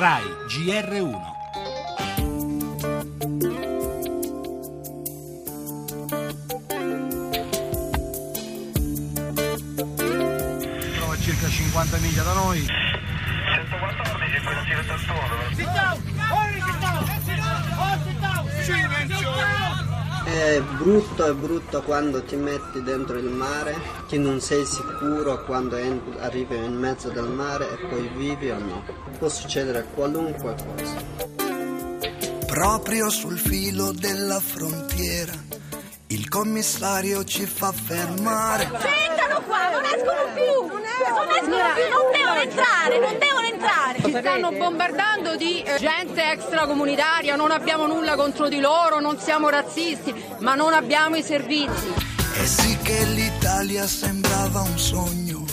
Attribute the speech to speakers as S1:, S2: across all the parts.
S1: RAI GR1.
S2: trova a circa 50 miglia da noi.
S3: 114, quello ci 81.
S4: È brutto, è brutto quando ti metti dentro il mare, che non sei sicuro quando arrivi in mezzo del mare e poi vivi o no. Può succedere qualunque cosa.
S5: Proprio sul filo della frontiera, il commissario ci fa fermare.
S6: Entrano qua, non escono più! Non escono più, non devono entrare, non devono entrare!
S7: Ci stanno bombardando di eh, gente extracomunitaria, non abbiamo nulla contro di loro, non siamo razzisti, ma non abbiamo i servizi.
S5: E sì che l'Italia sembrava un sogno,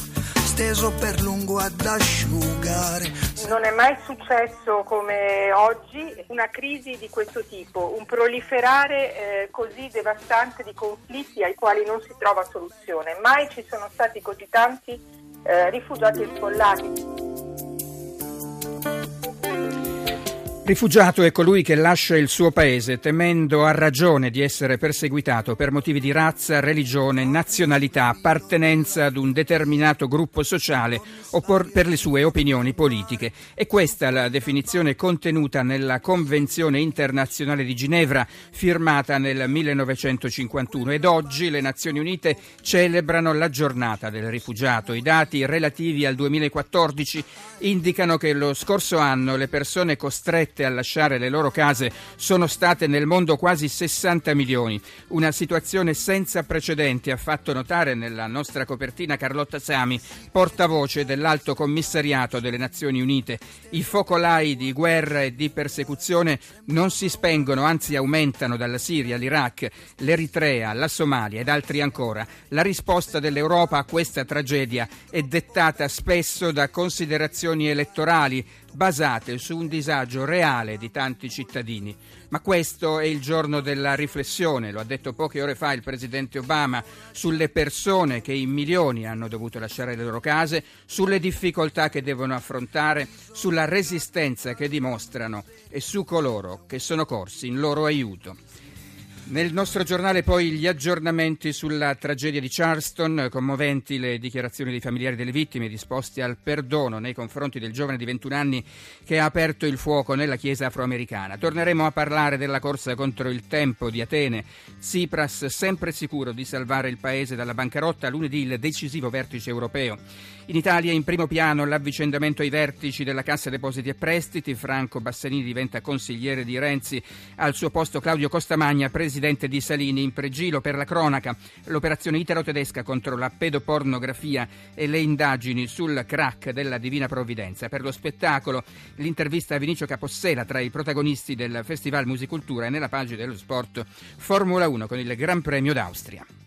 S5: steso per lungo ad asciugare.
S8: Non è mai successo come oggi una crisi di questo tipo, un proliferare eh, così devastante di conflitti ai quali non si trova soluzione. Mai ci sono stati così tanti eh, rifugiati e sfollati.
S9: Rifugiato è colui che lascia il suo paese temendo a ragione di essere perseguitato per motivi di razza, religione, nazionalità, appartenenza ad un determinato gruppo sociale o per le sue opinioni politiche. È questa la definizione contenuta nella Convenzione internazionale di Ginevra firmata nel 1951 ed oggi le Nazioni Unite celebrano la giornata del rifugiato. I dati relativi al 2014 indicano che lo scorso anno le persone costrette a lasciare le loro case sono state nel mondo quasi 60 milioni. Una situazione senza precedenti, ha fatto notare nella nostra copertina Carlotta Sami, portavoce dell'Alto Commissariato delle Nazioni Unite. I focolai di guerra e di persecuzione non si spengono, anzi aumentano dalla Siria, l'Iraq, l'Eritrea, la Somalia ed altri ancora. La risposta dell'Europa a questa tragedia è dettata spesso da considerazioni elettorali basate su un disagio reale di tanti cittadini. Ma questo è il giorno della riflessione, lo ha detto poche ore fa il presidente Obama, sulle persone che in milioni hanno dovuto lasciare le loro case, sulle difficoltà che devono affrontare, sulla resistenza che dimostrano e su coloro che sono corsi in loro aiuto. Nel nostro giornale poi gli aggiornamenti sulla tragedia di Charleston, commoventi le dichiarazioni dei familiari delle vittime disposti al perdono nei confronti del giovane di 21 anni che ha aperto il fuoco nella chiesa afroamericana. Torneremo a parlare della corsa contro il tempo di Atene. Tsipras sempre sicuro di salvare il paese dalla bancarotta, lunedì il decisivo vertice europeo. In Italia in primo piano l'avvicendamento ai vertici della Cassa Depositi e Prestiti, Franco Bassanini diventa consigliere di Renzi, al suo posto Claudio Costamagna, presidente di Salini in pregilo per la cronaca, l'operazione italo-tedesca contro la pedopornografia e le indagini sul crack della Divina Provvidenza. Per lo spettacolo l'intervista a Vinicio Capossela tra i protagonisti del Festival Musicultura e nella pagina dello sport Formula 1 con il Gran Premio d'Austria.